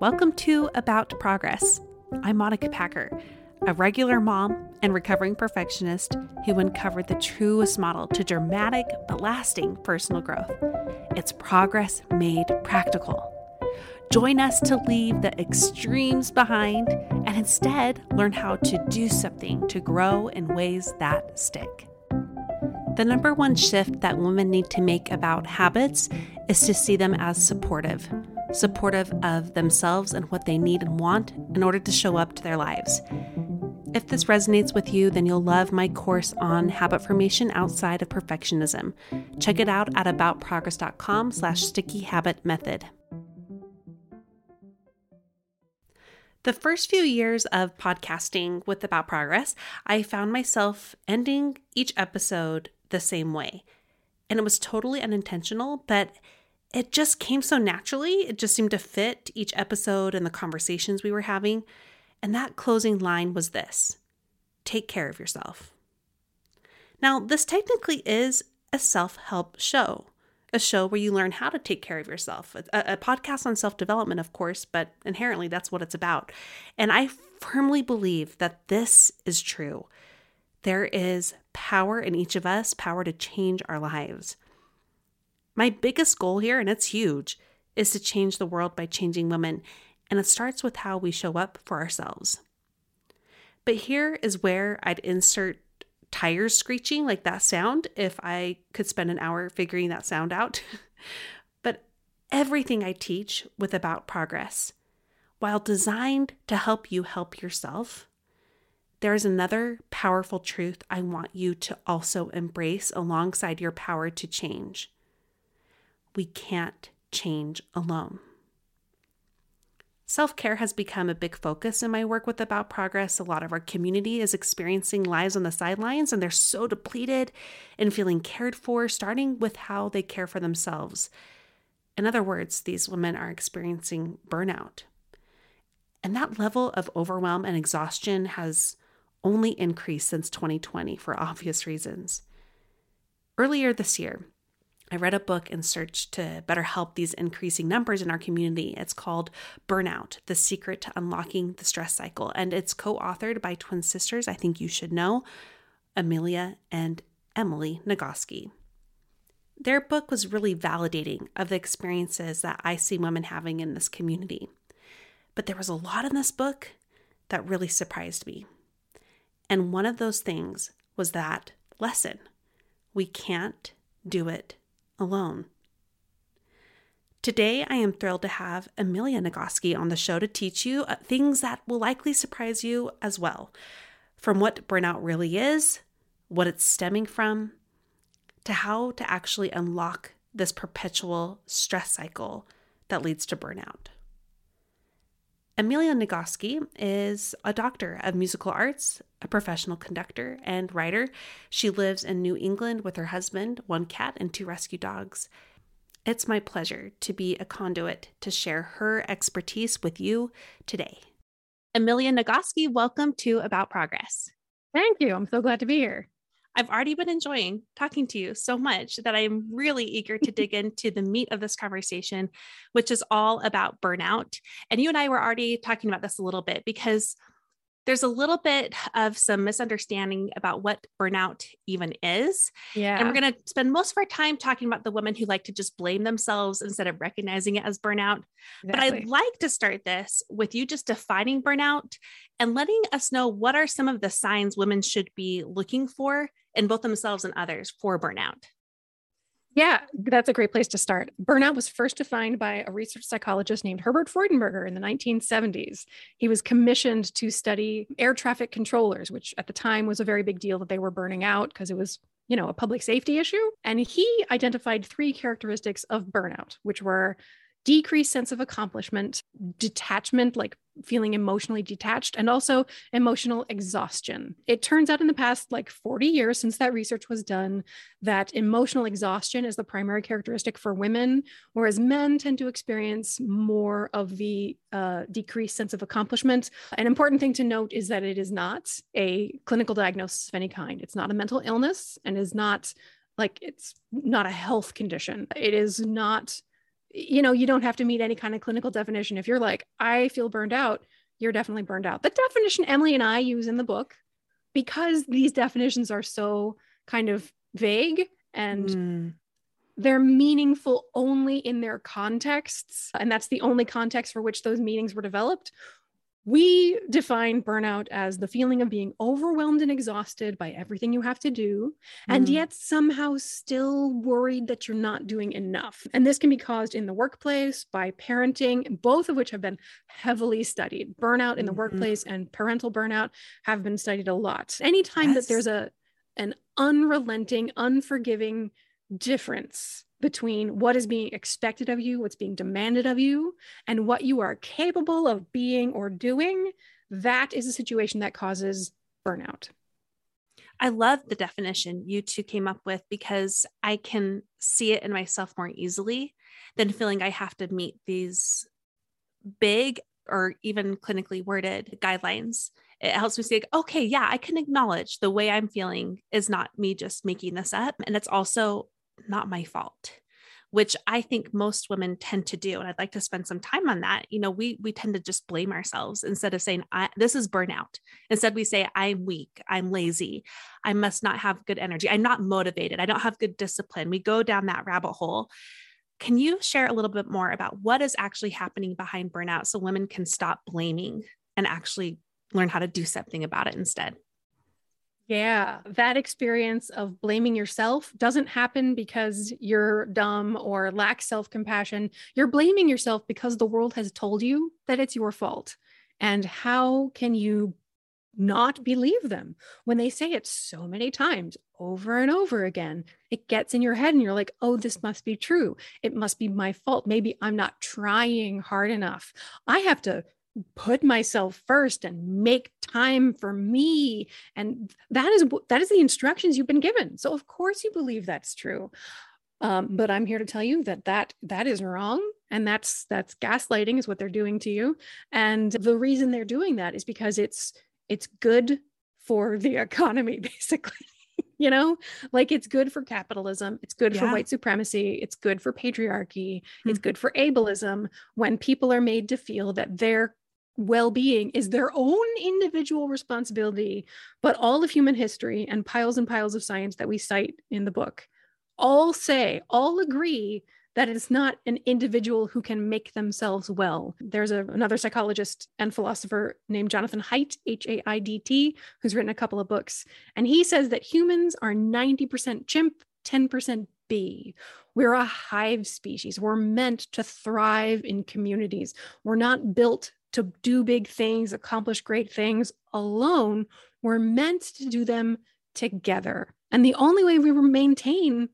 Welcome to About Progress. I'm Monica Packer, a regular mom and recovering perfectionist who uncovered the truest model to dramatic but lasting personal growth. It's progress made practical. Join us to leave the extremes behind and instead learn how to do something to grow in ways that stick. The number one shift that women need to make about habits is to see them as supportive, supportive of themselves and what they need and want in order to show up to their lives. If this resonates with you, then you'll love my course on habit formation outside of perfectionism. Check it out at aboutprogress.com slash sticky habit method. The first few years of podcasting with About Progress, I found myself ending each episode the same way. And it was totally unintentional, but it just came so naturally. It just seemed to fit each episode and the conversations we were having. And that closing line was this take care of yourself. Now, this technically is a self help show, a show where you learn how to take care of yourself, a, a podcast on self development, of course, but inherently that's what it's about. And I firmly believe that this is true. There is power in each of us, power to change our lives. My biggest goal here, and it's huge, is to change the world by changing women. And it starts with how we show up for ourselves. But here is where I'd insert tires screeching, like that sound, if I could spend an hour figuring that sound out. but everything I teach with About Progress, while designed to help you help yourself, there is another powerful truth I want you to also embrace alongside your power to change. We can't change alone. Self care has become a big focus in my work with About Progress. A lot of our community is experiencing lives on the sidelines and they're so depleted and feeling cared for, starting with how they care for themselves. In other words, these women are experiencing burnout. And that level of overwhelm and exhaustion has only increased since 2020 for obvious reasons. Earlier this year, I read a book and searched to better help these increasing numbers in our community. It's called Burnout The Secret to Unlocking the Stress Cycle. And it's co authored by twin sisters, I think you should know, Amelia and Emily Nagoski. Their book was really validating of the experiences that I see women having in this community. But there was a lot in this book that really surprised me. And one of those things was that lesson we can't do it alone. Today, I am thrilled to have Amelia Nagoski on the show to teach you uh, things that will likely surprise you as well. From what burnout really is, what it's stemming from, to how to actually unlock this perpetual stress cycle that leads to burnout. Amelia Nagoski is a doctor of musical arts, a professional conductor, and writer. She lives in New England with her husband, one cat, and two rescue dogs. It's my pleasure to be a conduit to share her expertise with you today. Amelia Nagoski, welcome to About Progress. Thank you. I'm so glad to be here. I've already been enjoying talking to you so much that I'm really eager to dig into the meat of this conversation, which is all about burnout. And you and I were already talking about this a little bit because there's a little bit of some misunderstanding about what burnout even is. Yeah. And we're going to spend most of our time talking about the women who like to just blame themselves instead of recognizing it as burnout. Exactly. But I'd like to start this with you just defining burnout and letting us know what are some of the signs women should be looking for in both themselves and others for burnout. Yeah, that's a great place to start. Burnout was first defined by a research psychologist named Herbert Freudenberger in the 1970s. He was commissioned to study air traffic controllers, which at the time was a very big deal that they were burning out because it was, you know, a public safety issue. And he identified three characteristics of burnout, which were decreased sense of accomplishment, detachment, like feeling emotionally detached, and also emotional exhaustion. It turns out in the past, like 40 years since that research was done, that emotional exhaustion is the primary characteristic for women, whereas men tend to experience more of the uh, decreased sense of accomplishment. An important thing to note is that it is not a clinical diagnosis of any kind, it's not a mental illness and is not like it's not a health condition. It is not you know, you don't have to meet any kind of clinical definition. If you're like, I feel burned out, you're definitely burned out. The definition Emily and I use in the book, because these definitions are so kind of vague and mm. they're meaningful only in their contexts. And that's the only context for which those meanings were developed. We define burnout as the feeling of being overwhelmed and exhausted by everything you have to do, and mm. yet somehow still worried that you're not doing enough. And this can be caused in the workplace by parenting, both of which have been heavily studied. Burnout in the mm-hmm. workplace and parental burnout have been studied a lot. Anytime yes. that there's a an unrelenting, unforgiving difference between what is being expected of you, what's being demanded of you, and what you are capable of being or doing, that is a situation that causes burnout. I love the definition you two came up with because I can see it in myself more easily than feeling I have to meet these big or even clinically worded guidelines. It helps me say, okay, yeah, I can acknowledge the way I'm feeling is not me just making this up. And it's also not my fault which I think most women tend to do. And I'd like to spend some time on that. You know, we we tend to just blame ourselves instead of saying, I this is burnout. Instead, we say, I'm weak, I'm lazy, I must not have good energy, I'm not motivated, I don't have good discipline. We go down that rabbit hole. Can you share a little bit more about what is actually happening behind burnout so women can stop blaming and actually learn how to do something about it instead? Yeah, that experience of blaming yourself doesn't happen because you're dumb or lack self compassion. You're blaming yourself because the world has told you that it's your fault. And how can you not believe them when they say it so many times over and over again? It gets in your head and you're like, oh, this must be true. It must be my fault. Maybe I'm not trying hard enough. I have to put myself first and make time for me. And that is that is the instructions you've been given. So of course you believe that's true. Um, but i'm here to tell you that that that is wrong and that's that's gaslighting is what they're doing to you. And the reason they're doing that is because it's it's good for the economy basically you know, like it's good for capitalism, it's good for white supremacy, it's good for patriarchy, it's Mhm. good for ableism when people are made to feel that their well-being is their own individual responsibility but all of human history and piles and piles of science that we cite in the book all say all agree that it's not an individual who can make themselves well. There's a, another psychologist and philosopher named jonathan haidt h-a-i-d-t who's written a couple of books and he says that humans are 90% chimp 10% bee. We're a hive species. We're meant to thrive in communities. We're not built to do big things, accomplish great things alone. We're meant to do them together. And the only way we maintain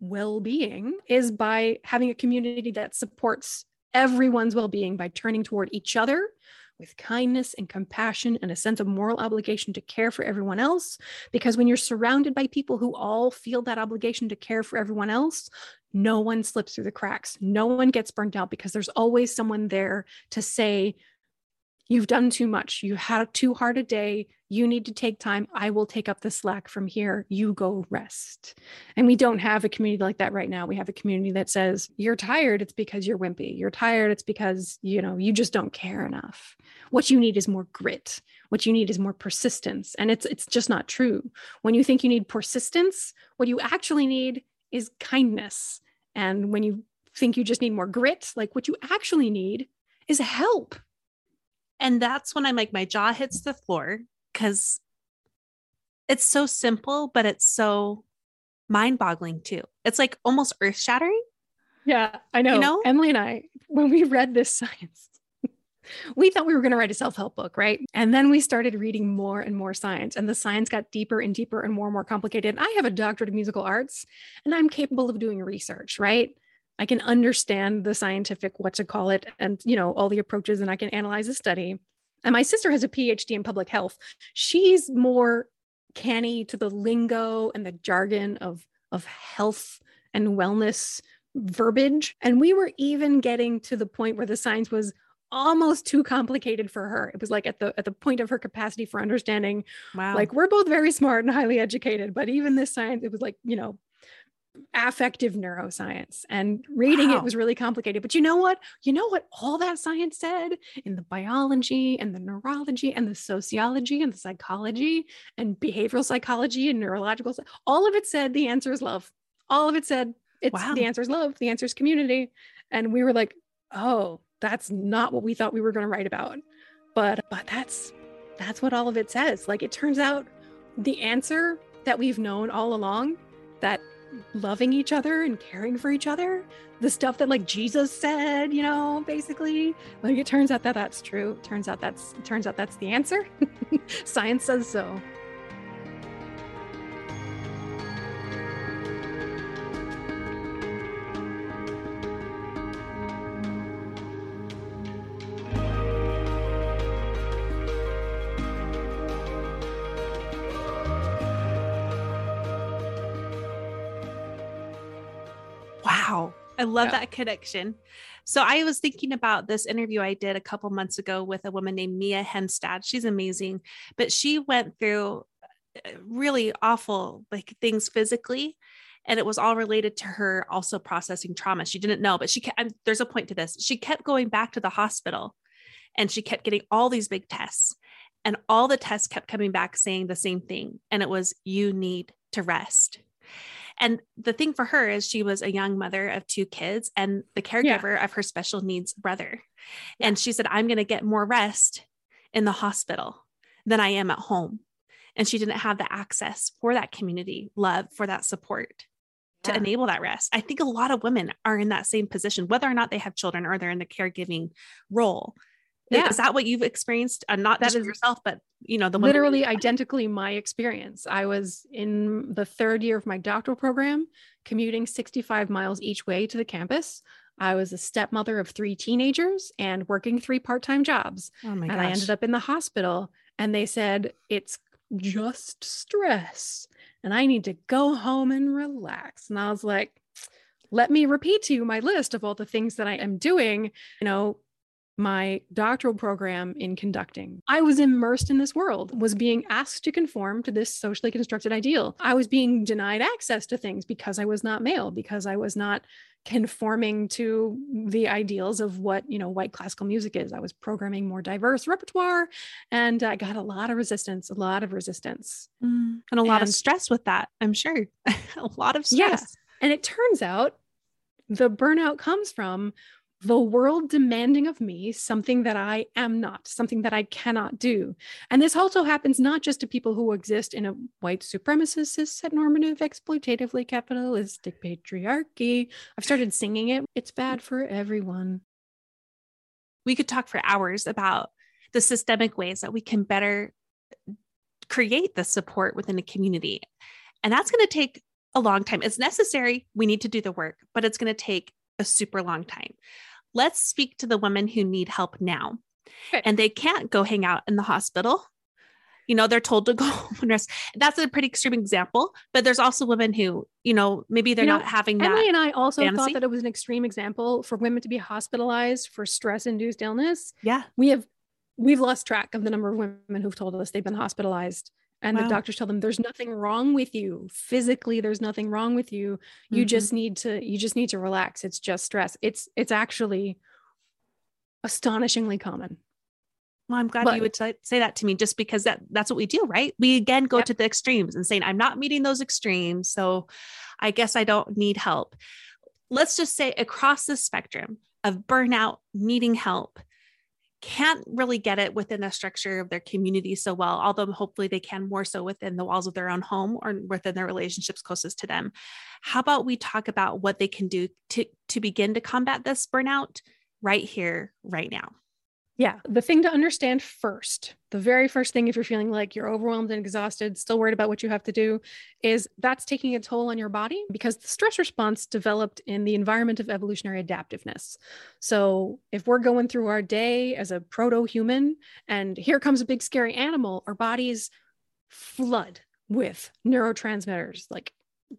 well being is by having a community that supports everyone's well being by turning toward each other with kindness and compassion and a sense of moral obligation to care for everyone else. Because when you're surrounded by people who all feel that obligation to care for everyone else, no one slips through the cracks. No one gets burnt out because there's always someone there to say, You've done too much. You had too hard a day. You need to take time. I will take up the slack from here. You go rest. And we don't have a community like that right now. We have a community that says, You're tired. It's because you're wimpy. You're tired. It's because, you know, you just don't care enough. What you need is more grit. What you need is more persistence. And it's it's just not true. When you think you need persistence, what you actually need is kindness. And when you think you just need more grit, like what you actually need is help. And that's when I'm like, my jaw hits the floor because it's so simple, but it's so mind boggling too. It's like almost earth shattering. Yeah, I know. You know? Emily and I, when we read this science, we thought we were going to write a self help book, right? And then we started reading more and more science, and the science got deeper and deeper and more and more complicated. I have a doctorate of musical arts, and I'm capable of doing research, right? I can understand the scientific, what to call it, and you know, all the approaches, and I can analyze a study. And my sister has a PhD in public health. She's more canny to the lingo and the jargon of, of health and wellness verbiage. And we were even getting to the point where the science was almost too complicated for her. It was like at the at the point of her capacity for understanding. Wow. Like we're both very smart and highly educated, but even this science, it was like, you know, affective neuroscience and reading Wow. it was really complicated. But you know what? You know what all that science said in the biology and the neurology and the sociology and the psychology and behavioral psychology and neurological all of it said the answer is love. All of it said it's Wow. the answer is love the answer is community. And we were like oh that's not what we thought we were going to write about. But but that's that's what all of it says. Like it turns out the answer that we've known all along that loving each other and caring for each other. The stuff that like jesus said you know basically. Like it turns out that that's true. Turns out that's turns out that's the answer. Science says so I love Yeah. that connection. So I was thinking about this interview I did a couple months ago with a woman named Mia Henstad. She's amazing, but she went through uh, really awful like things physically and it was all related to her also processing trauma. She didn't know, but she kept, and there's a point to this. She kept going back to the hospital and she kept getting all these big tests and all the tests kept coming back saying the same thing and it was you need to rest. And the thing for her is she was a young mother of two kids and the caregiver of her special needs brother. And she said, I'm going to get more rest in the hospital than I am at home. And she didn't have the access for that community love, for that support to Yeah. enable that rest. I think a lot of women are in that same position, whether or not they have children or they're in the caregiving role. Yeah. Is that what you've experienced? Uh, not That just is yourself, but you know, the literally identically my experience. I was in the third year of my doctoral program, commuting 65 miles each way to the campus. I was a stepmother of three teenagers and working three part time jobs. Oh my and I ended up in the hospital, and they said, It's just stress, and I need to go home and relax. And I was like, let me repeat to you my list of all the things that I am doing. You know, my doctoral program in conducting. I was immersed in this world, was being asked to conform to this socially constructed ideal. I was being denied access to things because I was not male, because I was not conforming to the ideals of what, you know, white classical music is. I was programming more diverse repertoire and I got a lot of resistance, a lot of resistance. Mm, and a lot and, of stress with that, I'm sure. a lot of stress. Yeah. And it turns out the burnout comes from the world demanding of me something that I am not, something that I cannot do. And this also happens not just to people who exist in a white supremacist, cis normative, exploitatively capitalistic patriarchy. I've started singing it. It's bad for everyone. We could talk for hours about the systemic ways that we can better create the support within a community. And that's going to take a long time. It's necessary. We need to do the work, but it's going to take a super long time let's speak to the women who need help now. Okay. And they can't go hang out in the hospital. You know, they're told to go home and rest. That's a pretty extreme example, but there's also women who, you know, maybe they're you know, not having that. Emily and I also fantasy. thought that it was an extreme example for women to be hospitalized for stress induced illness. Yeah. We have, we've lost track of the number of women who've told us they've been hospitalized and wow. the doctors tell them there's nothing wrong with you physically. There's nothing wrong with you. You mm-hmm. just need to you just need to relax. It's just stress. It's it's actually astonishingly common. Well i'm glad but, you would t- say that to me just because that that's what we do right? We again go yep. to the extremes and saying i'm not meeting those extremes so i guess i don't need help. Let's just say across the spectrum of burnout needing help can't really get it within the structure of their community so well, although hopefully they can more so within the walls of their own home or within their relationships closest to them. How about we talk about what they can do to, to begin to combat this burnout right here, right now? Yeah. The thing to understand first, the very first thing, if you're feeling like you're overwhelmed and exhausted, still worried about what you have to do, is that's taking a toll on your body because the stress response developed in the environment of evolutionary adaptiveness. So if we're going through our day as a proto human and here comes a big scary animal, our bodies flood with neurotransmitters like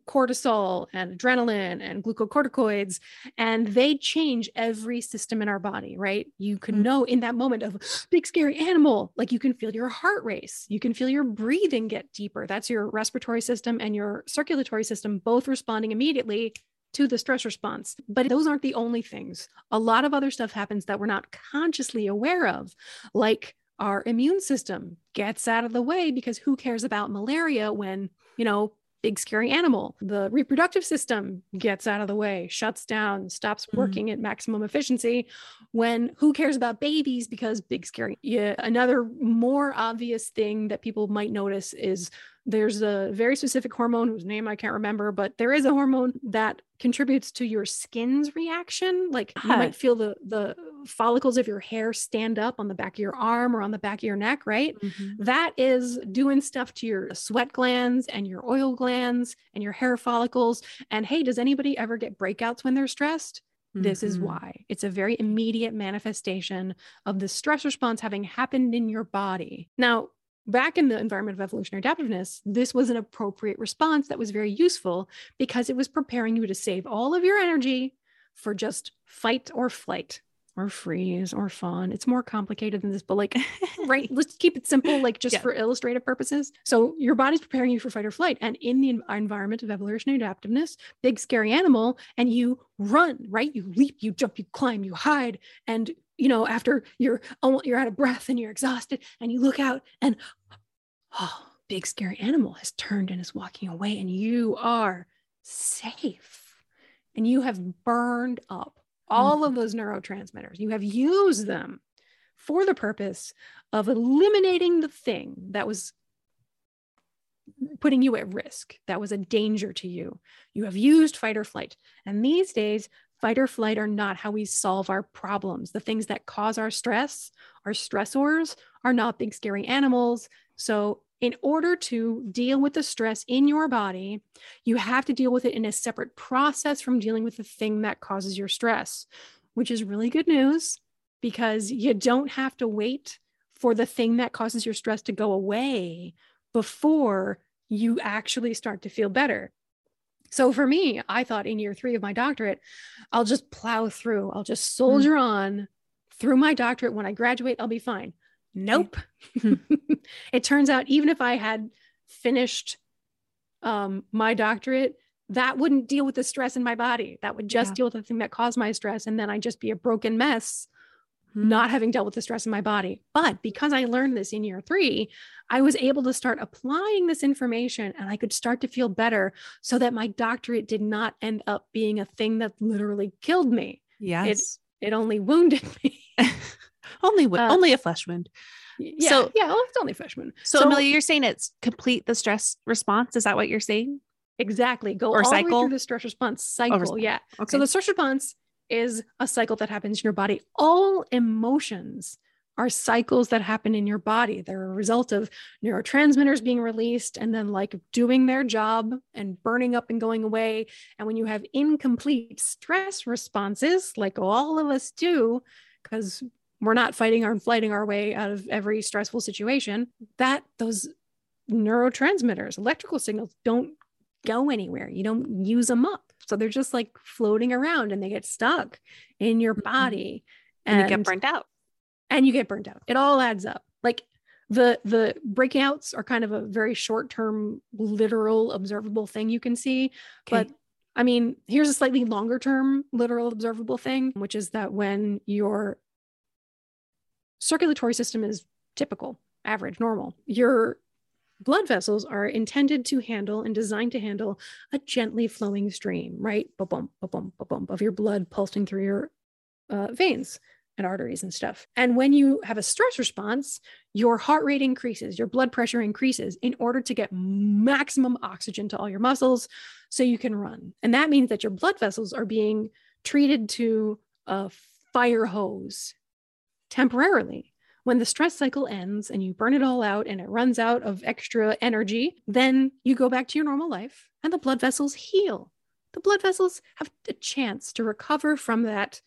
cortisol and adrenaline and glucocorticoids and they change every system in our body right you can mm-hmm. know in that moment of big scary animal like you can feel your heart race you can feel your breathing get deeper that's your respiratory system and your circulatory system both responding immediately to the stress response. But those aren't the only things. A lot of other stuff happens that we're not consciously aware of, like our immune system gets out of the way because who cares about malaria when, you know, big scary animal. The reproductive system gets out of the way, shuts down, stops mm-hmm. working mm-hmm. at maximum efficiency when who cares about babies because big scary. Yeah, another more obvious thing that people might notice is there's a very specific hormone whose name I can't remember, but there is a hormone that contributes to your skin's reaction. Like you might feel the the follicles of your hair stand up on the back of your arm or on the back of your neck, right? Mm-hmm. That is doing stuff to your sweat glands and your oil glands and your hair follicles. And hey, does anybody ever get breakouts when they're stressed? This mm-hmm. is why. It's a very immediate manifestation of the stress response having happened in your body. Now, back in the environment of evolutionary adaptiveness, this was an appropriate response that was very useful because it was preparing you to save all of your energy for just fight or flight or freeze or fawn. It's more complicated than this, but like, right, let's keep it simple, like just yeah. for illustrative purposes. So your body's preparing you for fight or flight. And in the environment of evolutionary adaptiveness, big scary animal, and you run, right? You leap, you jump, you climb, you hide, and you know, after you're you're out of breath and you're exhausted, and you look out and oh, big scary animal has turned and is walking away, and you are safe, and you have burned up all mm-hmm. of those neurotransmitters. You have used them for the purpose of eliminating the thing that was putting you at risk, that was a danger to you. You have used fight or flight. And these days, fight or flight are not how we solve our problems. The things that cause our stress, our stressors, are not big, scary animals. So, in order to deal with the stress in your body, you have to deal with it in a separate process from dealing with the thing that causes your stress, which is really good news because you don't have to wait for the thing that causes your stress to go away before you actually start to feel better. So for me, I thought in year three of my doctorate, I'll just plow through, I'll just soldier mm. on through my doctorate, when I graduate, I'll be fine. Nope. it turns out, even if I had finished um, my doctorate, that wouldn't deal with the stress in my body. That would just yeah. deal with the thing that caused my stress. And then I'd just be a broken mess. Not having dealt with the stress in my body. But because I learned this in year three, I was able to start applying this information and I could start to feel better so that my doctorate did not end up being a thing that literally killed me. Yes. It, it only wounded me. only, uh, only a flesh wound. Yeah, so yeah, well, it's only freshman. So, so Amelia, you're saying it's complete the stress response. Is that what you're saying? Exactly. Go or all cycle? the way through the stress response cycle. Oh, yeah. Okay. So the stress response is a cycle that happens in your body. All emotions are cycles that happen in your body. They're a result of neurotransmitters being released and then like doing their job and burning up and going away. And when you have incomplete stress responses, like all of us do, because we're not fighting or fighting our way out of every stressful situation, that those neurotransmitters, electrical signals don't go anywhere. You don't use them up. So they're just like floating around and they get stuck in your mm-hmm. body. And, and you get burnt out. And you get burnt out. It all adds up. Like the the breakouts are kind of a very short-term, literal, observable thing you can see. Okay. But I mean, here's a slightly longer term literal observable thing, which is that when your circulatory system is typical, average, normal, your blood vessels are intended to handle and designed to handle a gently flowing stream, right? Ba-bum, ba-bum, ba-bum, of your blood pulsing through your uh, veins and arteries and stuff. And when you have a stress response, your heart rate increases, your blood pressure increases in order to get maximum oxygen to all your muscles so you can run. And that means that your blood vessels are being treated to a fire hose temporarily when the stress cycle ends and you burn it all out and it runs out of extra energy, then you go back to your normal life and the blood vessels heal. The blood vessels have a chance to recover from that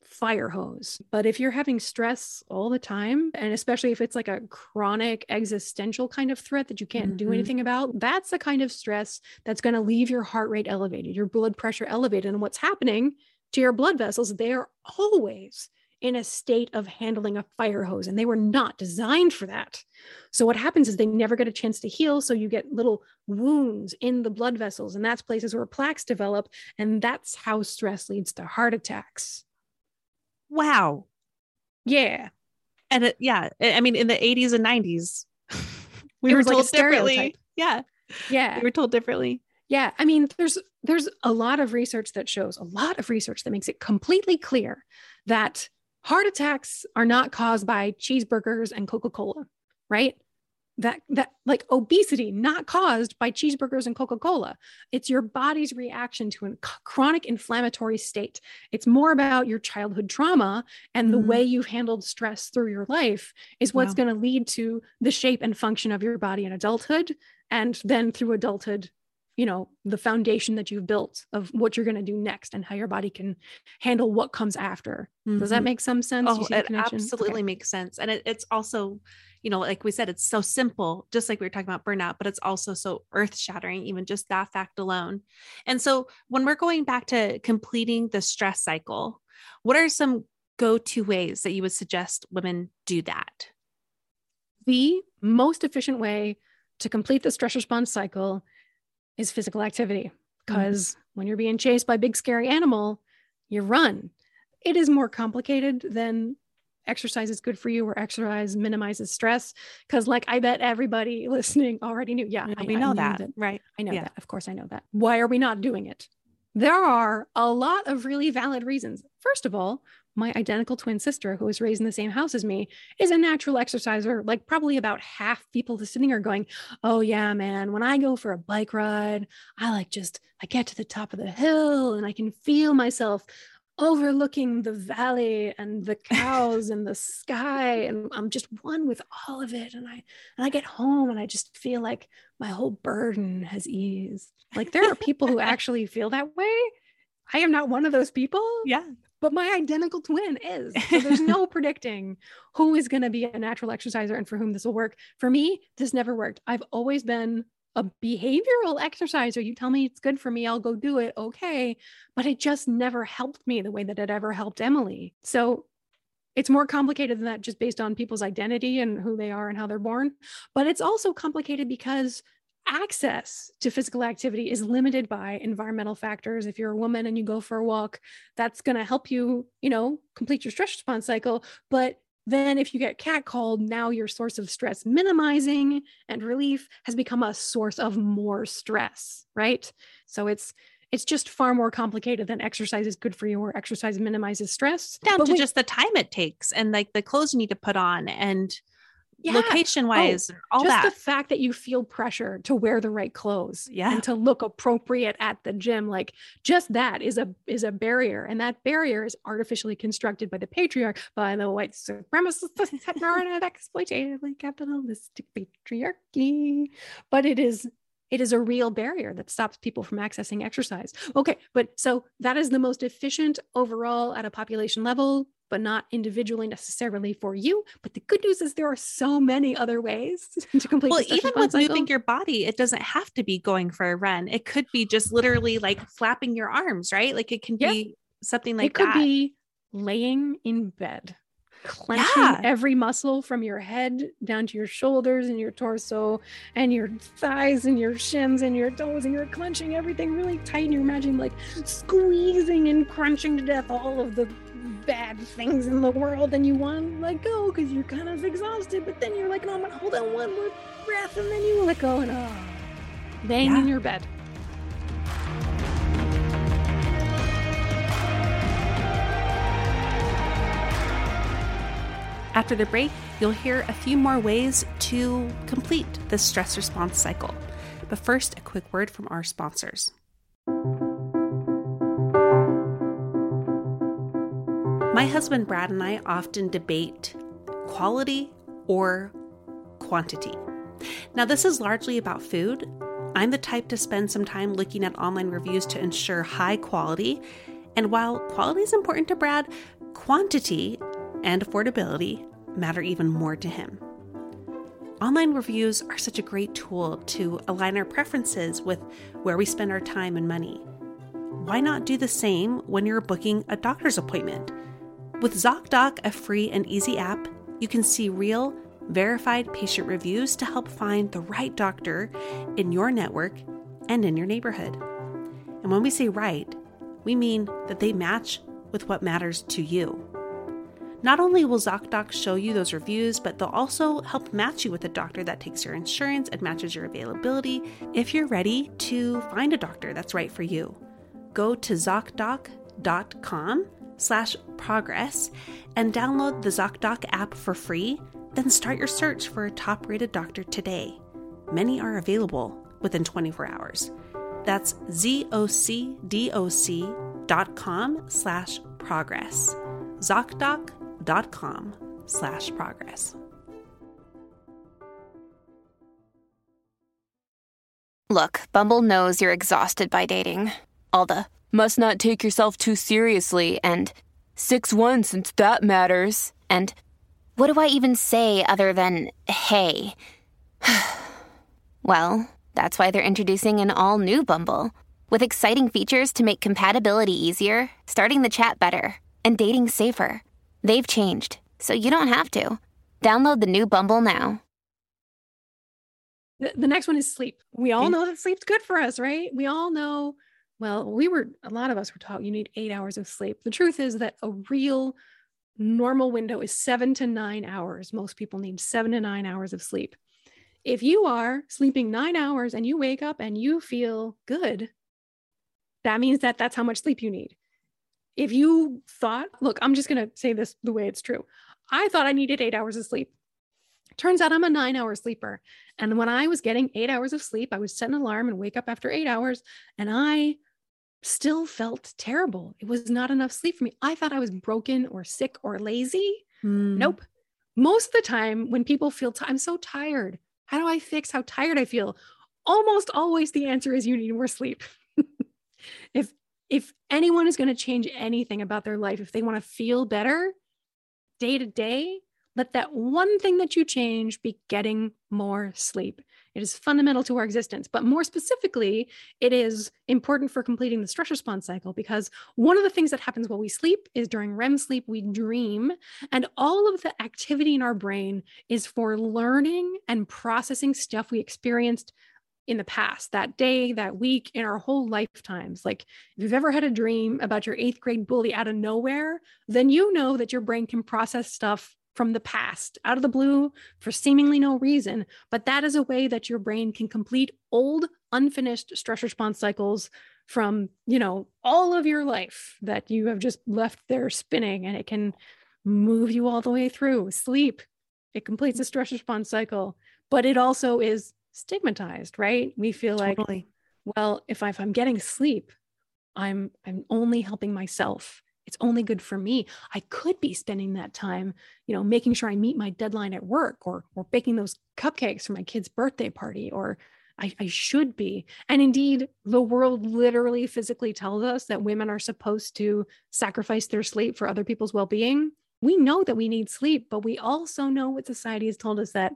fire hose. But if you're having stress all the time, and especially if it's like a chronic existential kind of threat that you can't mm-hmm. do anything about, that's the kind of stress that's going to leave your heart rate elevated, your blood pressure elevated. And what's happening to your blood vessels, they are always in a state of handling a fire hose, and they were not designed for that. So, what happens is they never get a chance to heal. So, you get little wounds in the blood vessels, and that's places where plaques develop. And that's how stress leads to heart attacks. Wow. Yeah. And it, yeah, I mean, in the 80s and 90s, we were told like differently. Yeah. Yeah. We were told differently. Yeah, I mean there's there's a lot of research that shows a lot of research that makes it completely clear that heart attacks are not caused by cheeseburgers and coca-cola right that that like obesity not caused by cheeseburgers and coca-cola it's your body's reaction to a chronic inflammatory state it's more about your childhood trauma and mm-hmm. the way you've handled stress through your life is what's wow. going to lead to the shape and function of your body in adulthood and then through adulthood you know the foundation that you've built of what you're going to do next and how your body can handle what comes after mm-hmm. does that mm-hmm. make some sense oh it absolutely okay. makes sense and it, it's also you know like we said it's so simple just like we were talking about burnout but it's also so earth shattering even just that fact alone and so when we're going back to completing the stress cycle what are some go-to ways that you would suggest women do that the most efficient way to complete the stress response cycle is physical activity because mm-hmm. when you're being chased by a big scary animal, you run. It is more complicated than exercise is good for you or exercise minimizes stress because like i bet everybody listening already knew yeah I, we know that. that. right i know yeah. that of course i know that why are we not doing it there are a lot of really valid reasons first of all my identical twin sister, who was raised in the same house as me, is a natural exerciser. Like, probably about half people listening are going, Oh, yeah, man, when I go for a bike ride, I like just, I get to the top of the hill and I can feel myself overlooking the valley and the cows and the sky and i'm just one with all of it and i and i get home and i just feel like my whole burden has eased. Like there are people who actually feel that way. I am not one of those people. Yeah but my identical twin is. So there's no predicting who is going to be a natural exerciser and for whom this will work. For me, this never worked. I've always been a behavioral exerciser. You tell me it's good for me, I'll go do it. Okay. But it just never helped me the way that it ever helped Emily. So it's more complicated than that just based on people's identity and who they are and how they're born. But it's also complicated because access to physical activity is limited by environmental factors. If you're a woman and you go for a walk, that's going to help you, you know, complete your stress response cycle. But then if you get catcalled, now your source of stress minimizing and relief has become a source of more stress, right? So it's it's just far more complicated than exercise is good for you or exercise minimizes stress. Down but to just the time it takes and like the clothes you need to put on and yeah. location wise, oh, all just that. the fact that you feel pressure to wear the right clothes yeah. and to look appropriate at the gym, like just that is a is a barrier, and that barrier is artificially constructed by the patriarch, by the white supremacist, exploitatively capitalistic patriarchy. But it is it is a real barrier that stops people from accessing exercise. Okay, but so that is the most efficient overall at a population level but not individually necessarily for you. But the good news is there are so many other ways to complete. Well, even with cycle. moving your body, it doesn't have to be going for a run. It could be just literally like flapping your arms, right? Like it can yeah. be something like it could that. be laying in bed clenching yeah. every muscle from your head down to your shoulders and your torso and your thighs and your shins and your toes and you're clenching everything really tight and you're imagining like squeezing and crunching to death all of the bad things in the world and you want to let go because you're kind of exhausted, but then you're like, no, I'm gonna hold on one more breath and then you let go and uh, oh, bang yeah. in your bed. After the break, you'll hear a few more ways to complete the stress response cycle. But first, a quick word from our sponsors. My husband Brad and I often debate quality or quantity. Now, this is largely about food. I'm the type to spend some time looking at online reviews to ensure high quality. And while quality is important to Brad, quantity and affordability matter even more to him. Online reviews are such a great tool to align our preferences with where we spend our time and money. Why not do the same when you're booking a doctor's appointment? With ZocDoc, a free and easy app, you can see real, verified patient reviews to help find the right doctor in your network and in your neighborhood. And when we say right, we mean that they match with what matters to you. Not only will ZocDoc show you those reviews, but they'll also help match you with a doctor that takes your insurance and matches your availability if you're ready to find a doctor that's right for you. Go to ZocDoc.com slash progress and download the ZocDoc app for free, then start your search for a top rated doctor today. Many are available within 24 hours. That's zocdoc.com slash progress. ZocDoc.com slash progress. Look, Bumble knows you're exhausted by dating. All the must not take yourself too seriously, and 6 1 since that matters, and what do I even say other than hey? well, that's why they're introducing an all new Bumble with exciting features to make compatibility easier, starting the chat better, and dating safer. They've changed, so you don't have to. Download the new Bumble now. The, the next one is sleep. We all know that sleep's good for us, right? We all know well, we were, a lot of us were taught you need eight hours of sleep. The truth is that a real normal window is seven to nine hours. Most people need seven to nine hours of sleep. If you are sleeping nine hours and you wake up and you feel good, that means that that's how much sleep you need. If you thought, look, I'm just going to say this the way it's true. I thought I needed eight hours of sleep. Turns out I'm a nine hour sleeper. And when I was getting eight hours of sleep, I would set an alarm and wake up after eight hours. And I still felt terrible. It was not enough sleep for me. I thought I was broken or sick or lazy. Mm. Nope. Most of the time, when people feel, i I'm so tired. How do I fix how tired I feel? Almost always the answer is you need more sleep. if if anyone is going to change anything about their life, if they want to feel better day to day, Let that one thing that you change be getting more sleep. It is fundamental to our existence. But more specifically, it is important for completing the stress response cycle because one of the things that happens while we sleep is during REM sleep, we dream. And all of the activity in our brain is for learning and processing stuff we experienced in the past, that day, that week, in our whole lifetimes. Like, if you've ever had a dream about your eighth grade bully out of nowhere, then you know that your brain can process stuff from the past out of the blue for seemingly no reason. But that is a way that your brain can complete old, unfinished stress response cycles from, you know, all of your life that you have just left there spinning and it can move you all the way through sleep. It completes a stress response cycle, but it also is stigmatized, right? We feel like, totally. well, if, I, if I'm getting sleep, I'm I'm only helping myself it's only good for me. I could be spending that time you know making sure i meet my deadline at work or or baking those cupcakes for my kid's birthday party or I, I should be. And indeed the world literally physically tells us that women are supposed to sacrifice their sleep for other people's well-being. We know that we need sleep but we also know what society has told us that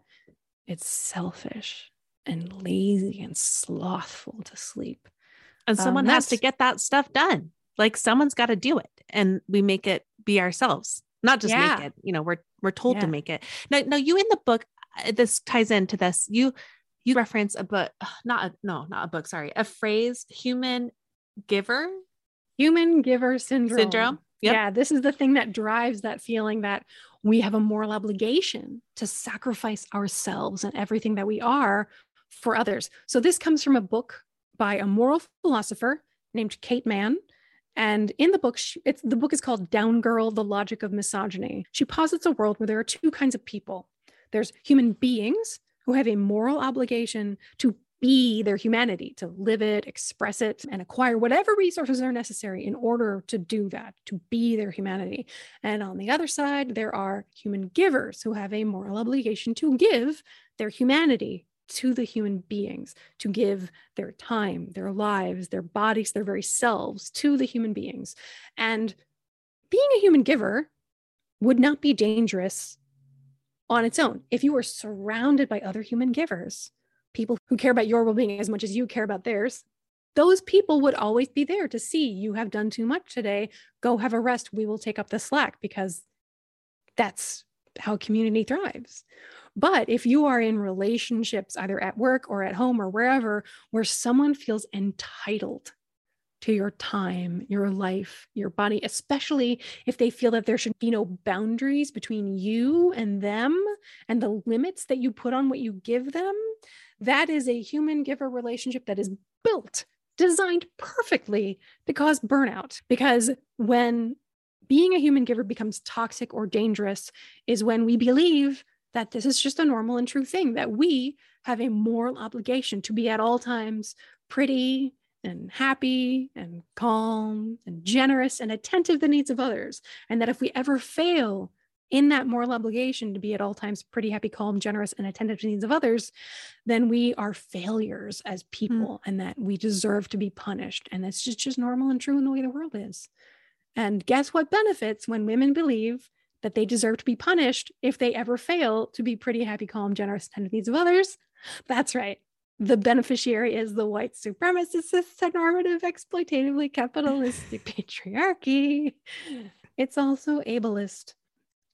it's selfish and lazy and slothful to sleep. And someone um, has to get that stuff done like someone's got to do it and we make it be ourselves not just yeah. make it you know we're we're told yeah. to make it now now you in the book uh, this ties into this you you reference a book not a no not a book sorry a phrase human giver human giver syndrome syndrome yep. yeah this is the thing that drives that feeling that we have a moral obligation to sacrifice ourselves and everything that we are for others so this comes from a book by a moral philosopher named kate manne and in the book, she, it's the book is called Down Girl: The Logic of Misogyny. She posits a world where there are two kinds of people. There's human beings who have a moral obligation to be their humanity, to live it, express it, and acquire whatever resources are necessary in order to do that, to be their humanity. And on the other side, there are human givers who have a moral obligation to give their humanity to the human beings to give their time, their lives, their bodies, their very selves to the human beings. And being a human giver would not be dangerous on its own. If you were surrounded by other human givers, people who care about your well being as much as you care about theirs, those people would always be there to see you have done too much today. Go have a rest. We will take up the slack because that's how community thrives. But if you are in relationships, either at work or at home or wherever, where someone feels entitled to your time, your life, your body, especially if they feel that there should be no boundaries between you and them and the limits that you put on what you give them, that is a human giver relationship that is built, designed perfectly to cause burnout. Because when being a human giver becomes toxic or dangerous, is when we believe that this is just a normal and true thing, that we have a moral obligation to be at all times pretty and happy and calm and generous and attentive to the needs of others. And that if we ever fail in that moral obligation to be at all times pretty happy, calm, generous, and attentive to the needs of others, then we are failures as hmm. people mm. and that we deserve to be punished. And that's just, just normal and true in the way the world is. And guess what benefits when women believe that they deserve to be punished if they ever fail to be pretty happy, calm, generous, attentive needs of others. That's right. The beneficiary is the white supremacist, normative, exploitatively capitalistic patriarchy. It's also ableist.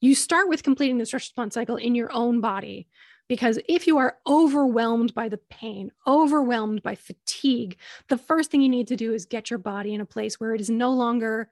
You start with completing the stress response cycle in your own body. Because if you are overwhelmed by the pain, overwhelmed by fatigue, the first thing you need to do is get your body in a place where it is no longer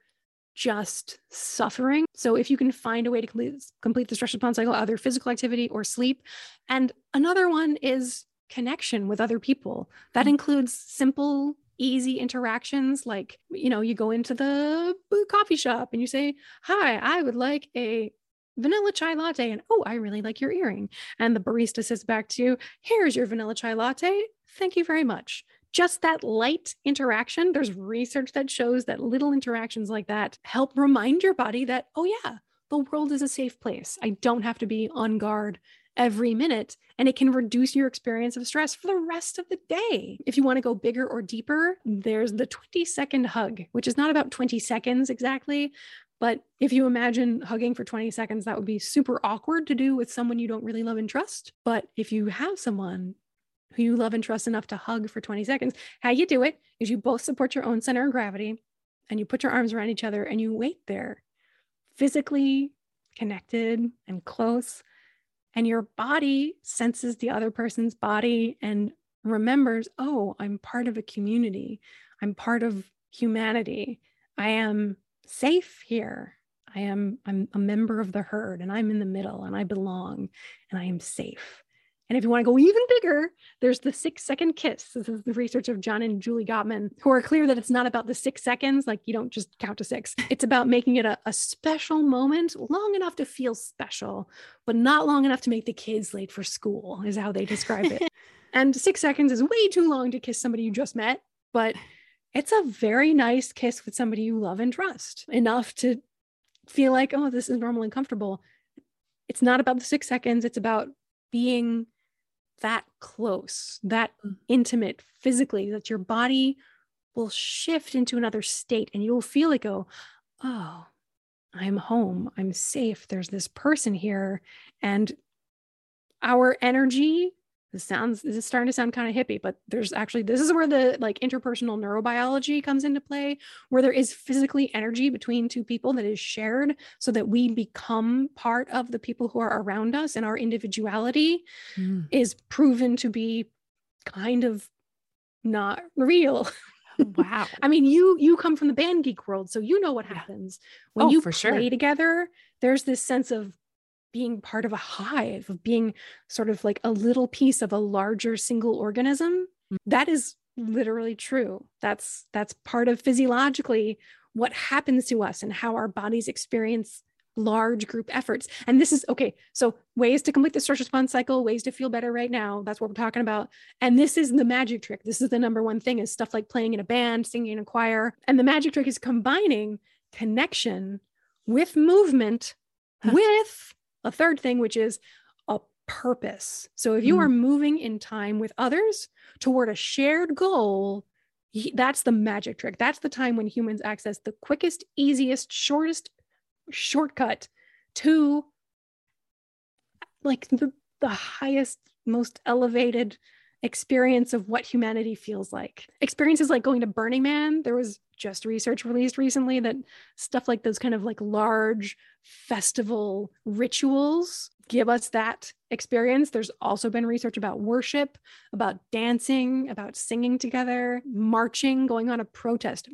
just suffering. So if you can find a way to complete, complete the stress response cycle, either physical activity or sleep. And another one is connection with other people. That mm-hmm. includes simple easy interactions like you know you go into the coffee shop and you say hi i would like a vanilla chai latte and oh i really like your earring and the barista says back to you here's your vanilla chai latte thank you very much just that light interaction, there's research that shows that little interactions like that help remind your body that, oh, yeah, the world is a safe place. I don't have to be on guard every minute, and it can reduce your experience of stress for the rest of the day. If you want to go bigger or deeper, there's the 20 second hug, which is not about 20 seconds exactly, But if you imagine hugging for 20 seconds, that would be super awkward to do with someone you don't really love and trust. But if you have someone who you love and trust enough to hug for 20 seconds, how you do it is you both support your own center of gravity and you put your arms around each other and you wait there, physically connected and close. And your body senses the other person's body and remembers, oh, I'm part of a community. I'm part of humanity. I am safe here. I am I'm a member of the herd and I'm in the middle and I belong and I am safe. And if you want to go even bigger, there's the six second kiss. This is the research of John and Julie Gottman, who are clear that it's not about the six seconds, like you don't just count to six. It's about making it a, a special moment, long enough to feel special, but not long enough to make the kids late for school, is how they describe it. and six seconds is way too long to kiss somebody you just met, but it's a very nice kiss with somebody you love and trust enough to feel like, oh, this is normal and comfortable. It's not about the six seconds, it's about being that close, that mm. intimate physically, that your body will shift into another state and you'll feel like, oh, oh, I'm home. I'm safe. There's this person here. And our energy this sounds this is starting to sound kind of hippie but there's actually this is where the like interpersonal neurobiology comes into play where there is physically energy between two people that is shared so that we become part of the people who are around us and our individuality mm. is proven to be kind of not real wow i mean you you come from the band geek world so you know what happens when oh, you for play sure. together there's this sense of being part of a hive, of being sort of like a little piece of a larger single organism. Mm. That is literally true. That's that's part of physiologically what happens to us and how our bodies experience large group efforts. And this is okay. So, ways to complete the stress response cycle, ways to feel better right now. That's what we're talking about. And this is the magic trick. This is the number one thing is stuff like playing in a band, singing in a choir. And the magic trick is combining connection with movement with a third thing, which is a purpose. So if you mm. are moving in time with others toward a shared goal, that's the magic trick. That's the time when humans access the quickest, easiest, shortest shortcut to like the, the highest, most elevated experience of what humanity feels like. Experiences like going to Burning Man, there was just research released recently that stuff like those kind of like large festival rituals give us that experience. There's also been research about worship, about dancing, about singing together, marching, going on a protest.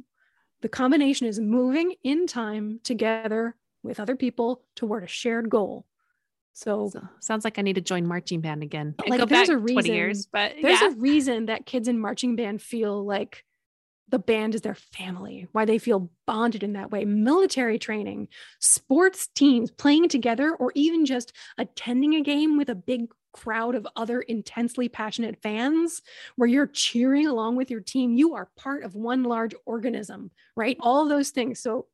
The combination is moving in time together with other people toward a shared goal. So, so, sounds like I need to join marching band again. Like there's a reason, years, but there's yeah. a reason that kids in marching band feel like the band is their family, why they feel bonded in that way. Military training, sports teams playing together, or even just attending a game with a big crowd of other intensely passionate fans where you're cheering along with your team. You are part of one large organism, right? All those things. So,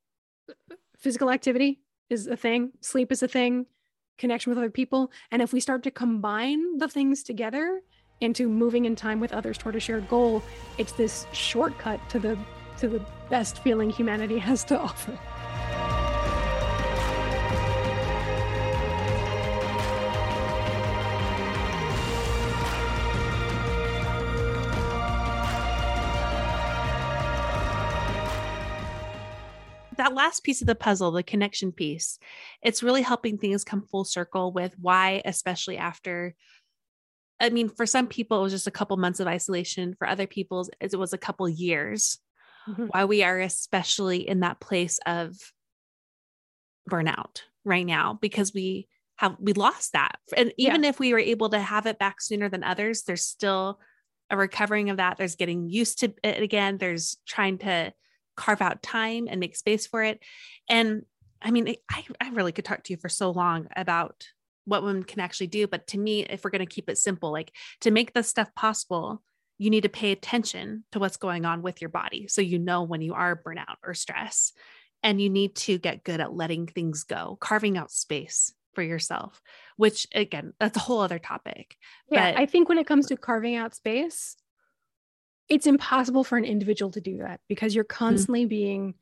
physical activity is a thing, sleep is a thing, connection with other people. And if we start to combine the things together into moving in time with others toward a shared goal, it's this shortcut to the to the best feeling humanity has to offer. That last piece of the puzzle, the connection piece, it's really helping things come full circle with why, especially after. I mean, for some people, it was just a couple months of isolation. For other people, it was a couple years. Mm-hmm. Why we are especially in that place of burnout right now because we have we lost that. And even yeah. if we were able to have it back sooner than others, there's still a recovering of that. There's getting used to it again. There's trying to carve out time and make space for it. And I mean, I, I really could talk to you for so long about what women can actually do. But to me, if we're going to keep it simple, like to make this stuff possible, you need to pay attention to what's going on with your body. So you know when you are burnout or stress. And you need to get good at letting things go, carving out space for yourself, which again, that's a whole other topic. Yeah. But, I think when it comes to carving out space, it's impossible for an individual to do that because you're mm-hmm. constantly mm-hmm. being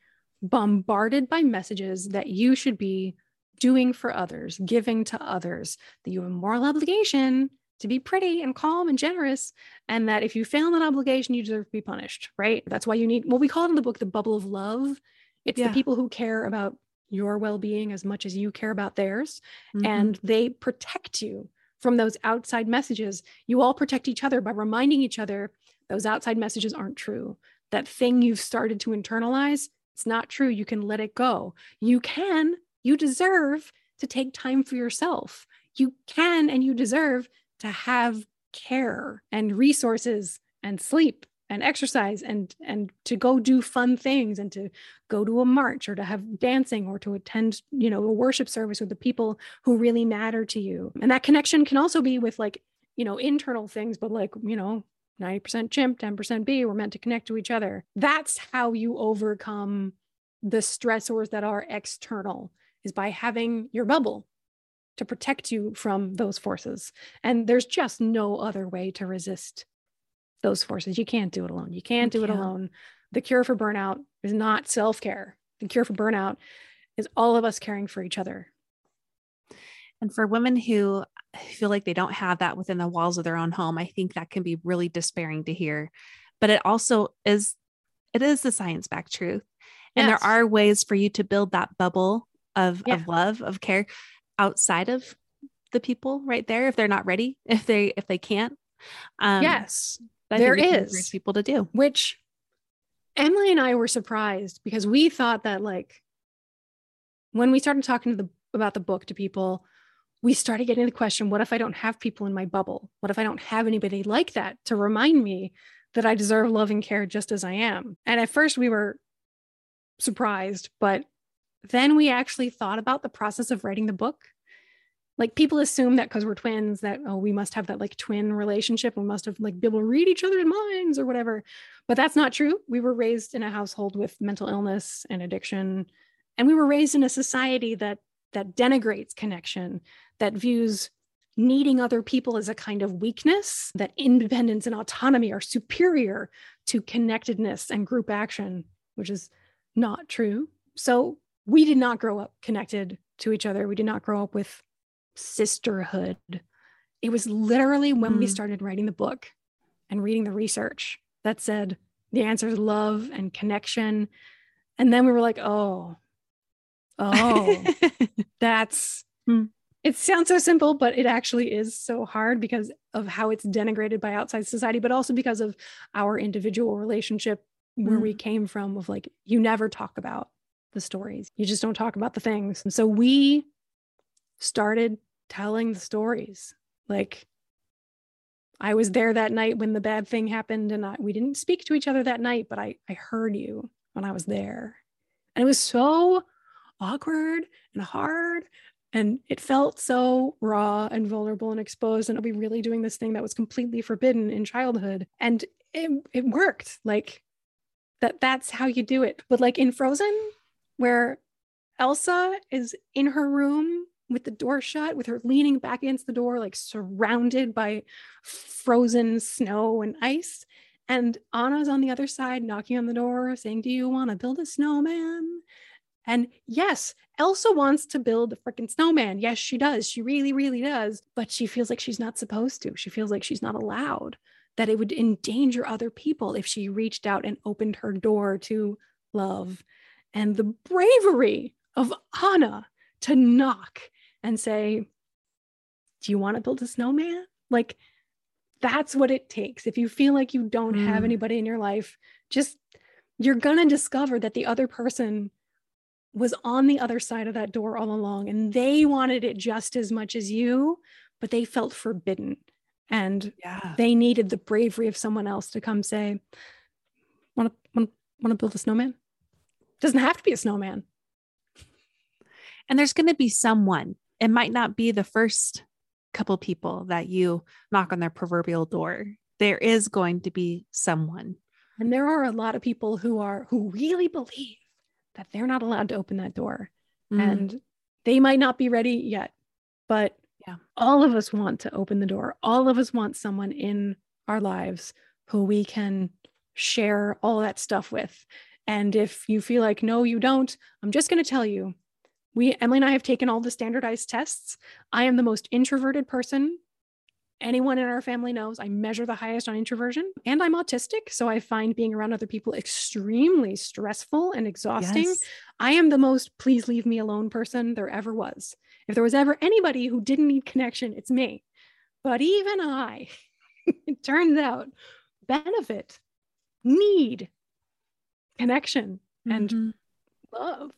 bombarded by messages that you should be doing for others, giving to others, that you have a moral obligation to be pretty and calm and generous, and that if you fail that obligation, you deserve to be punished, right? That's why you need what we call it in the book the bubble of love. It's yeah. the people who care about your well being as much as you care about theirs, mm-hmm. and they protect you from those outside messages. You all protect each other by reminding each other those outside messages aren't true. That thing you've started to internalize, it's not true. You can let it go. You can, you deserve to take time for yourself. You can and you deserve to have care and resources and sleep and exercise and and to go do fun things and to go to a march or to have dancing or to attend you know a worship service with the people who really matter to you and that connection can also be with like you know internal things but like you know 90% chimp 10% bee we're meant to connect to each other that's how you overcome the stressors that are external is by having your bubble to protect you from those forces and there's just no other way to resist those forces. You can't do it alone. You can't do it alone. The cure for burnout is not self care. The cure for burnout is all of us caring for each other. And for women who feel like they don't have that within the walls of their own home, I think that can be really despairing to hear. But it also is, it is the science backed truth. And yes. there are ways for you to build that bubble of, yeah. of love, of care outside of the people right there if they're not ready, if they if they can't. Um, yes there is people to do. Which Emily and I were surprised because we thought that like when we started talking to the about the book to people, we started getting the question, what if I don't have people in my bubble? What if I don't have anybody like that to remind me that I deserve love and care just as I am? And at first we were surprised, but then we actually thought about the process of writing the book like people assume that because we're twins that oh we must have that like twin relationship we must have like be able to read each other's minds or whatever but that's not true we were raised in a household with mental illness and addiction and we were raised in a society that that denigrates connection that views needing other people as a kind of weakness that independence and autonomy are superior to connectedness and group action which is not true so we did not grow up connected to each other we did not grow up with sisterhood. It was literally when mm. we started writing the book and reading the research that said the answer is love and connection. And then we were like, oh, oh, that's, hmm. it sounds so simple, but it actually is so hard because of how it's denigrated by outside society, but also because of our individual relationship where mm. we came from of like, you never talk about the stories. You just don't talk about the things. And so we started telling the stories. Like I was there that night when the bad thing happened and I, we didn't speak to each other that night, but I, I heard you when I was there. And it was so awkward and hard. And it felt so raw and vulnerable and exposed. And I'll be really doing this thing that was completely forbidden in childhood. And it, it worked. Like that that's how you do it. But like in Frozen, where Elsa is in her room with the door shut, with her leaning back against the door, like surrounded by frozen snow and ice. And Anna's on the other side, knocking on the door, saying, Do you want to build a snowman? And yes, Elsa wants to build a freaking snowman. Yes, she does. She really, really does. But she feels like she's not supposed to. She feels like she's not allowed, that it would endanger other people if she reached out and opened her door to love. And the bravery of Anna to knock and say, Do you want to build a snowman? Like, that's what it takes. If you feel like you don't mm. have anybody in your life, just you're going to discover that the other person was on the other side of that door all along and they wanted it just as much as you, but they felt forbidden. And yeah. they needed the bravery of someone else to come say, want to want, want to build a snowman? Doesn't have to be a snowman. And there's going to be someone it might not be the first couple people that you knock on their proverbial door. There is going to be someone. And there are a lot of people who are who really believe that they're not allowed to open that door. Mm. And they might not be ready yet, but yeah. all of us want to open the door. All of us want someone in our lives who we can share all that stuff with And if you feel like, no, you don't, I'm just going to tell you we, Emily and I have taken all the standardized tests. I am the most introverted person anyone in our family knows I measure the highest on introversion and I'm autistic. So I find being around other people extremely stressful and exhausting. Yes. I am the most please leave me alone person there ever was. If there was ever anybody who didn't need connection, it's me. But even I, it turns out, benefit, need connection mm-hmm. and love.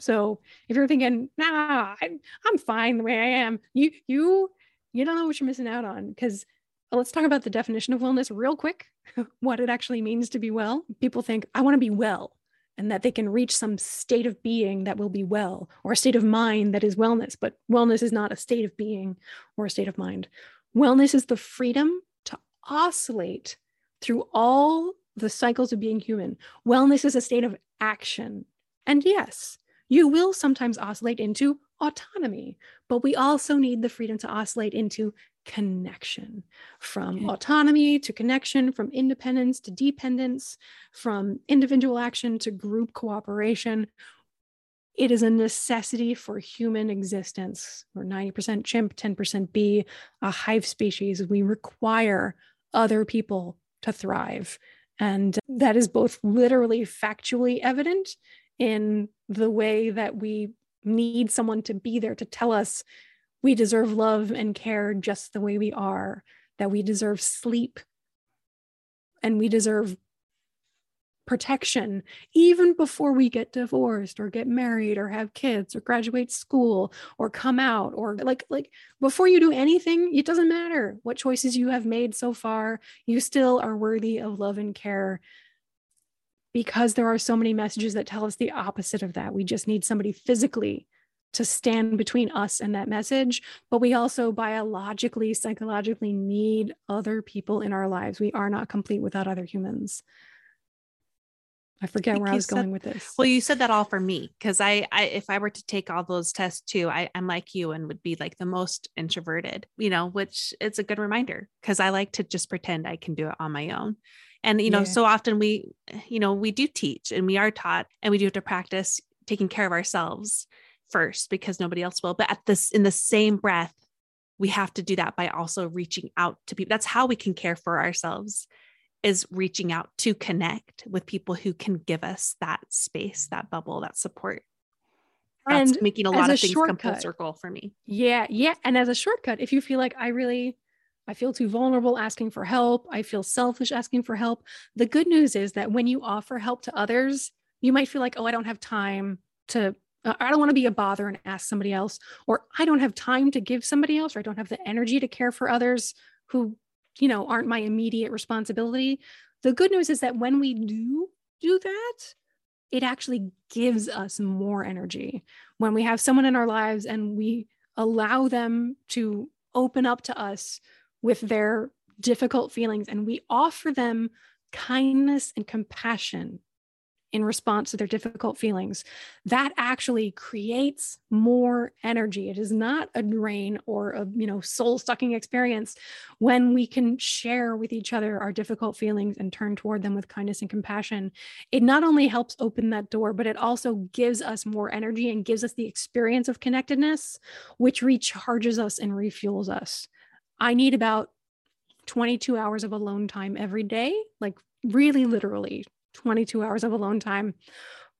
So if you're thinking, nah, I'm, I'm fine the way I am, you you you don't know what you're missing out on because well, uh, let's talk about the definition of wellness real quick what it actually means to be well. People think i want to be well and that they can reach some state of being that will be well or a state of mind that is wellness but wellness is not a state of being or a state of mind. Wellness is the freedom to oscillate through all the cycles of being human. Wellness is a state of action. And yes you will sometimes oscillate into autonomy, but we also need the freedom to oscillate into connection from okay. autonomy to connection, from independence to dependence, from individual action to group cooperation. It is a necessity for human existence. We're 90% chimp, 10% bee, a hive species. We require other people to thrive. And that is both literally factually evident in the way that we need someone to be there to tell us we deserve love and care just the way we are, that we deserve sleep and we deserve protection even before we get divorced or get married or have kids or graduate school or come out or like like before you do anything it doesn't matter what choices you have made so far you still are worthy of love and care because there are so many messages that tell us the opposite of that. We just need somebody physically to stand between us and that message. But we also biologically, psychologically need other people in our lives. We are not complete without other humans. I forget I where I was said, going with this. Well, you said that all for me because I, I, if I were to take all those tests too, I, I'm like you and would be like the most introverted, you know, which it's a good reminder because I like to just pretend I can do it on my own. And, you know, yeah. so often we, you know, we do teach and we are taught and we do have to practice taking care of ourselves first because nobody else will. But at this, in the same breath, we have to do that by also reaching out to people. That's how we can care for ourselves is reaching out to connect with people who can give us that space, that bubble, that support. That's and making a lot of things come full circle for me. Yeah. Yeah. And as a shortcut, if you feel like I really I feel too vulnerable asking for help. I feel selfish asking for help. The good news is that when you offer help to others, you might feel like, oh, I don't have time to, uh, I don't want to be a bother and ask somebody else, or I don't have time to give somebody else, or I don't have the energy to care for others who, you know, aren't my immediate responsibility. The good news is that when we do do that, it actually gives us more energy. When we have someone in our lives and we allow them to open up to us with their difficult feelings and we offer them kindness and compassion in response to their difficult feelings. That actually creates more energy. It is not a drain or a you know soul sucking experience when we can share with each other our difficult feelings and turn toward them with kindness and compassion. It not only helps open that door but it also gives us more energy and gives us the experience of connectedness which recharges us and refuels us I need about 22 hours of alone time every day, like really literally 22 hours of alone time.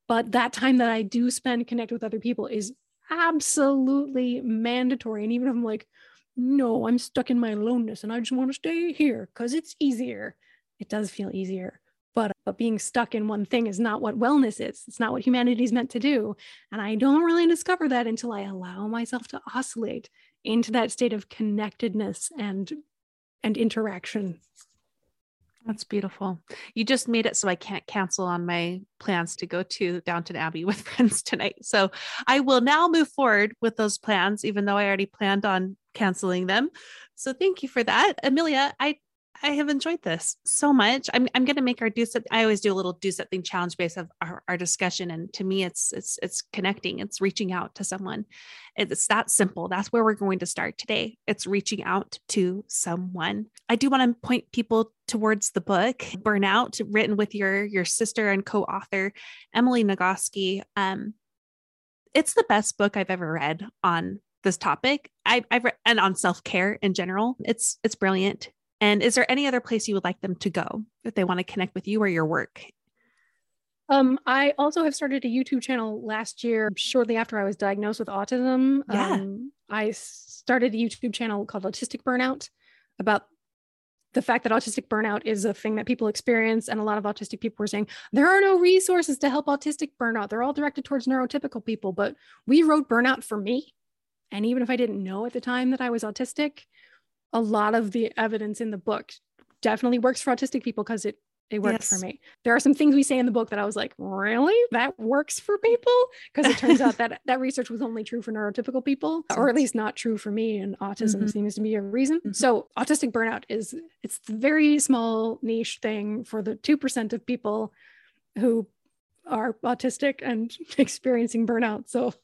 But that time that I do spend connect with other people is absolutely mandatory. And even if I'm like, no, I'm stuck in my aloneness and I just want to stay here because it's easier, it does feel easier. But, but being stuck in one thing is not what wellness is. It's not what humanity is meant to do. And I don't really discover that until I allow myself to oscillate into that state of connectedness and and interaction that's beautiful. You just made it so I can't cancel on my plans to go to Downton Abbey with friends tonight. So I will now move forward with those plans, even though I already planned on canceling them. So thank you for that. Amelia, I I have enjoyed this so much. I'm I'm gonna make our do something. I always do a little do something challenge based of our, our discussion. And to me, it's it's it's connecting, it's reaching out to someone. It's that simple. That's where we're going to start today. It's reaching out to someone. I do want to point people towards the book Burnout, written with your your sister and co-author Emily Nagoski. Um, it's the best book I've ever read on this topic. I, I've read and on self care in general. It's it's brilliant. And is there any other place you would like them to go if they want to connect with you or your work? Um, I also have started a YouTube channel last year, shortly after I was diagnosed with autism. Yeah. Um, I started a YouTube channel called Autistic Burnout about the fact that autistic burnout is a thing that people experience. And a lot of autistic people were saying there are no resources to help autistic burnout. They're all directed towards neurotypical people. But we wrote burnout for me. And even if I didn't know at the time that I was autistic, a lot of the evidence in the book definitely works for autistic people because it it worked yes. for me. There are some things we say in the book that I was like, really? That works for people? Because it turns out that that research was only true for neurotypical people, or at least not true for me. And autism mm-hmm. seems to be a reason. Mm-hmm. So autistic burnout is it's a very small niche thing for the two percent of people who are autistic and experiencing burnout. So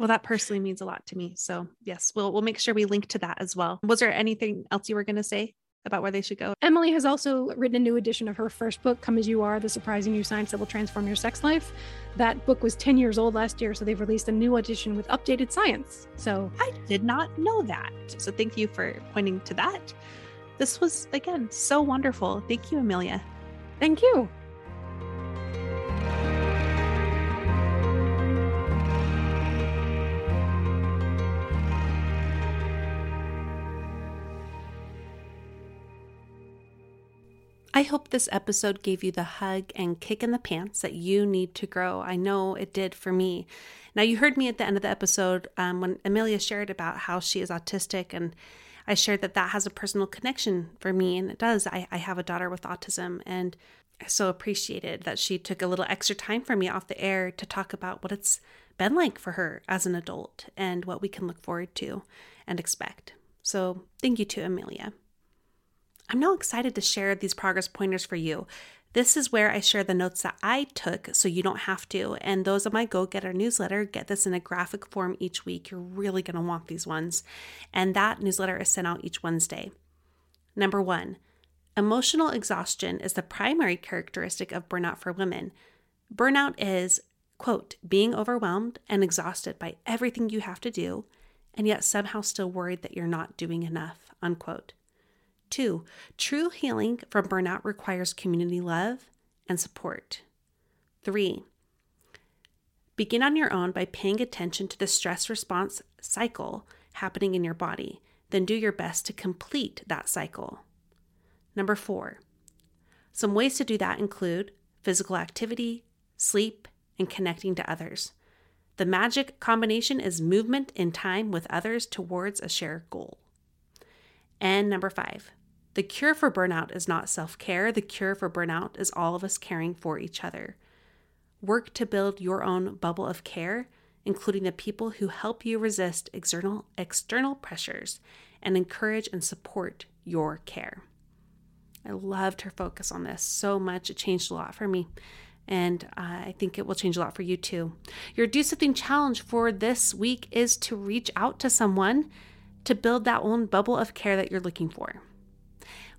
well, that personally means a lot to me. So yes, we'll we'll make sure we link to that as well. Was there anything else you were going to say about where they should go? Emily has also written a new edition of her first book, Come As You Are: The Surprising New Science That Will Transform Your Sex Life. That book was 10 years old last year, so they've released a new edition with updated science. So I did not know that. So thank you for pointing to that. This was again so wonderful. Thank you, Amelia. Thank you. I hope this episode gave you the hug and kick in the pants that you need to grow. I know it did for me. Now, you heard me at the end of the episode um, when Amelia shared about how she is autistic, and I shared that that has a personal connection for me, and it does. I, I have a daughter with autism, and I so appreciated that she took a little extra time for me off the air to talk about what it's been like for her as an adult and what we can look forward to and expect. So, thank you to Amelia. I'm now excited to share these progress pointers for you. This is where I share the notes that I took so you don't have to. And those of my Go Getter newsletter get this in a graphic form each week. You're really going to want these ones. And that newsletter is sent out each Wednesday. Number one, emotional exhaustion is the primary characteristic of burnout for women. Burnout is, quote, being overwhelmed and exhausted by everything you have to do, and yet somehow still worried that you're not doing enough, unquote. Two, true healing from burnout requires community love and support. Three, begin on your own by paying attention to the stress response cycle happening in your body. Then do your best to complete that cycle. Number four, some ways to do that include physical activity, sleep, and connecting to others. The magic combination is movement in time with others towards a shared goal. And number five, the cure for burnout is not self care, the cure for burnout is all of us caring for each other. Work to build your own bubble of care, including the people who help you resist external, external pressures and encourage and support your care. I loved her focus on this so much. It changed a lot for me. And I think it will change a lot for you too. Your Do Something challenge for this week is to reach out to someone to build that own bubble of care that you're looking for.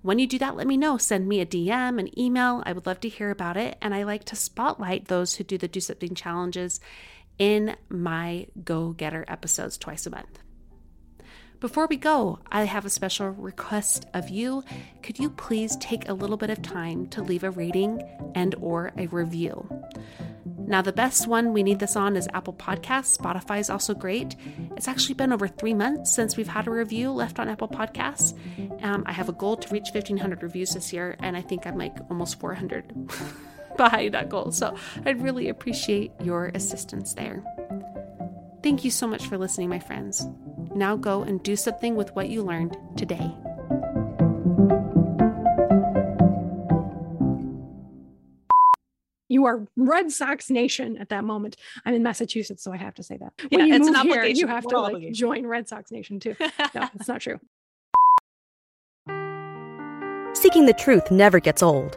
When you do that, let me know. Send me a DM, an email. I would love to hear about it. And I like to spotlight those who do the Do Something challenges in my Go Getter episodes twice a month. Before we go, I have a special request of you. Could you please take a little bit of time to leave a rating and or a review? Now, the best one we need this on is Apple Podcasts. Spotify is also great. It's actually been over three months since we've had a review left on Apple Podcasts. Um, I have a goal to reach 1,500 reviews this year, and I think I'm like almost 400 behind that goal. So I'd really appreciate your assistance there. Thank you so much for listening, my friends. Now go and do something with what you learned today. you are Red Sox Nation at that moment. I'm in Massachusetts, so I have to say that. When yeah, you move here, you have to like, join Red Sox Nation too. no, it's not true. Seeking the truth never gets old.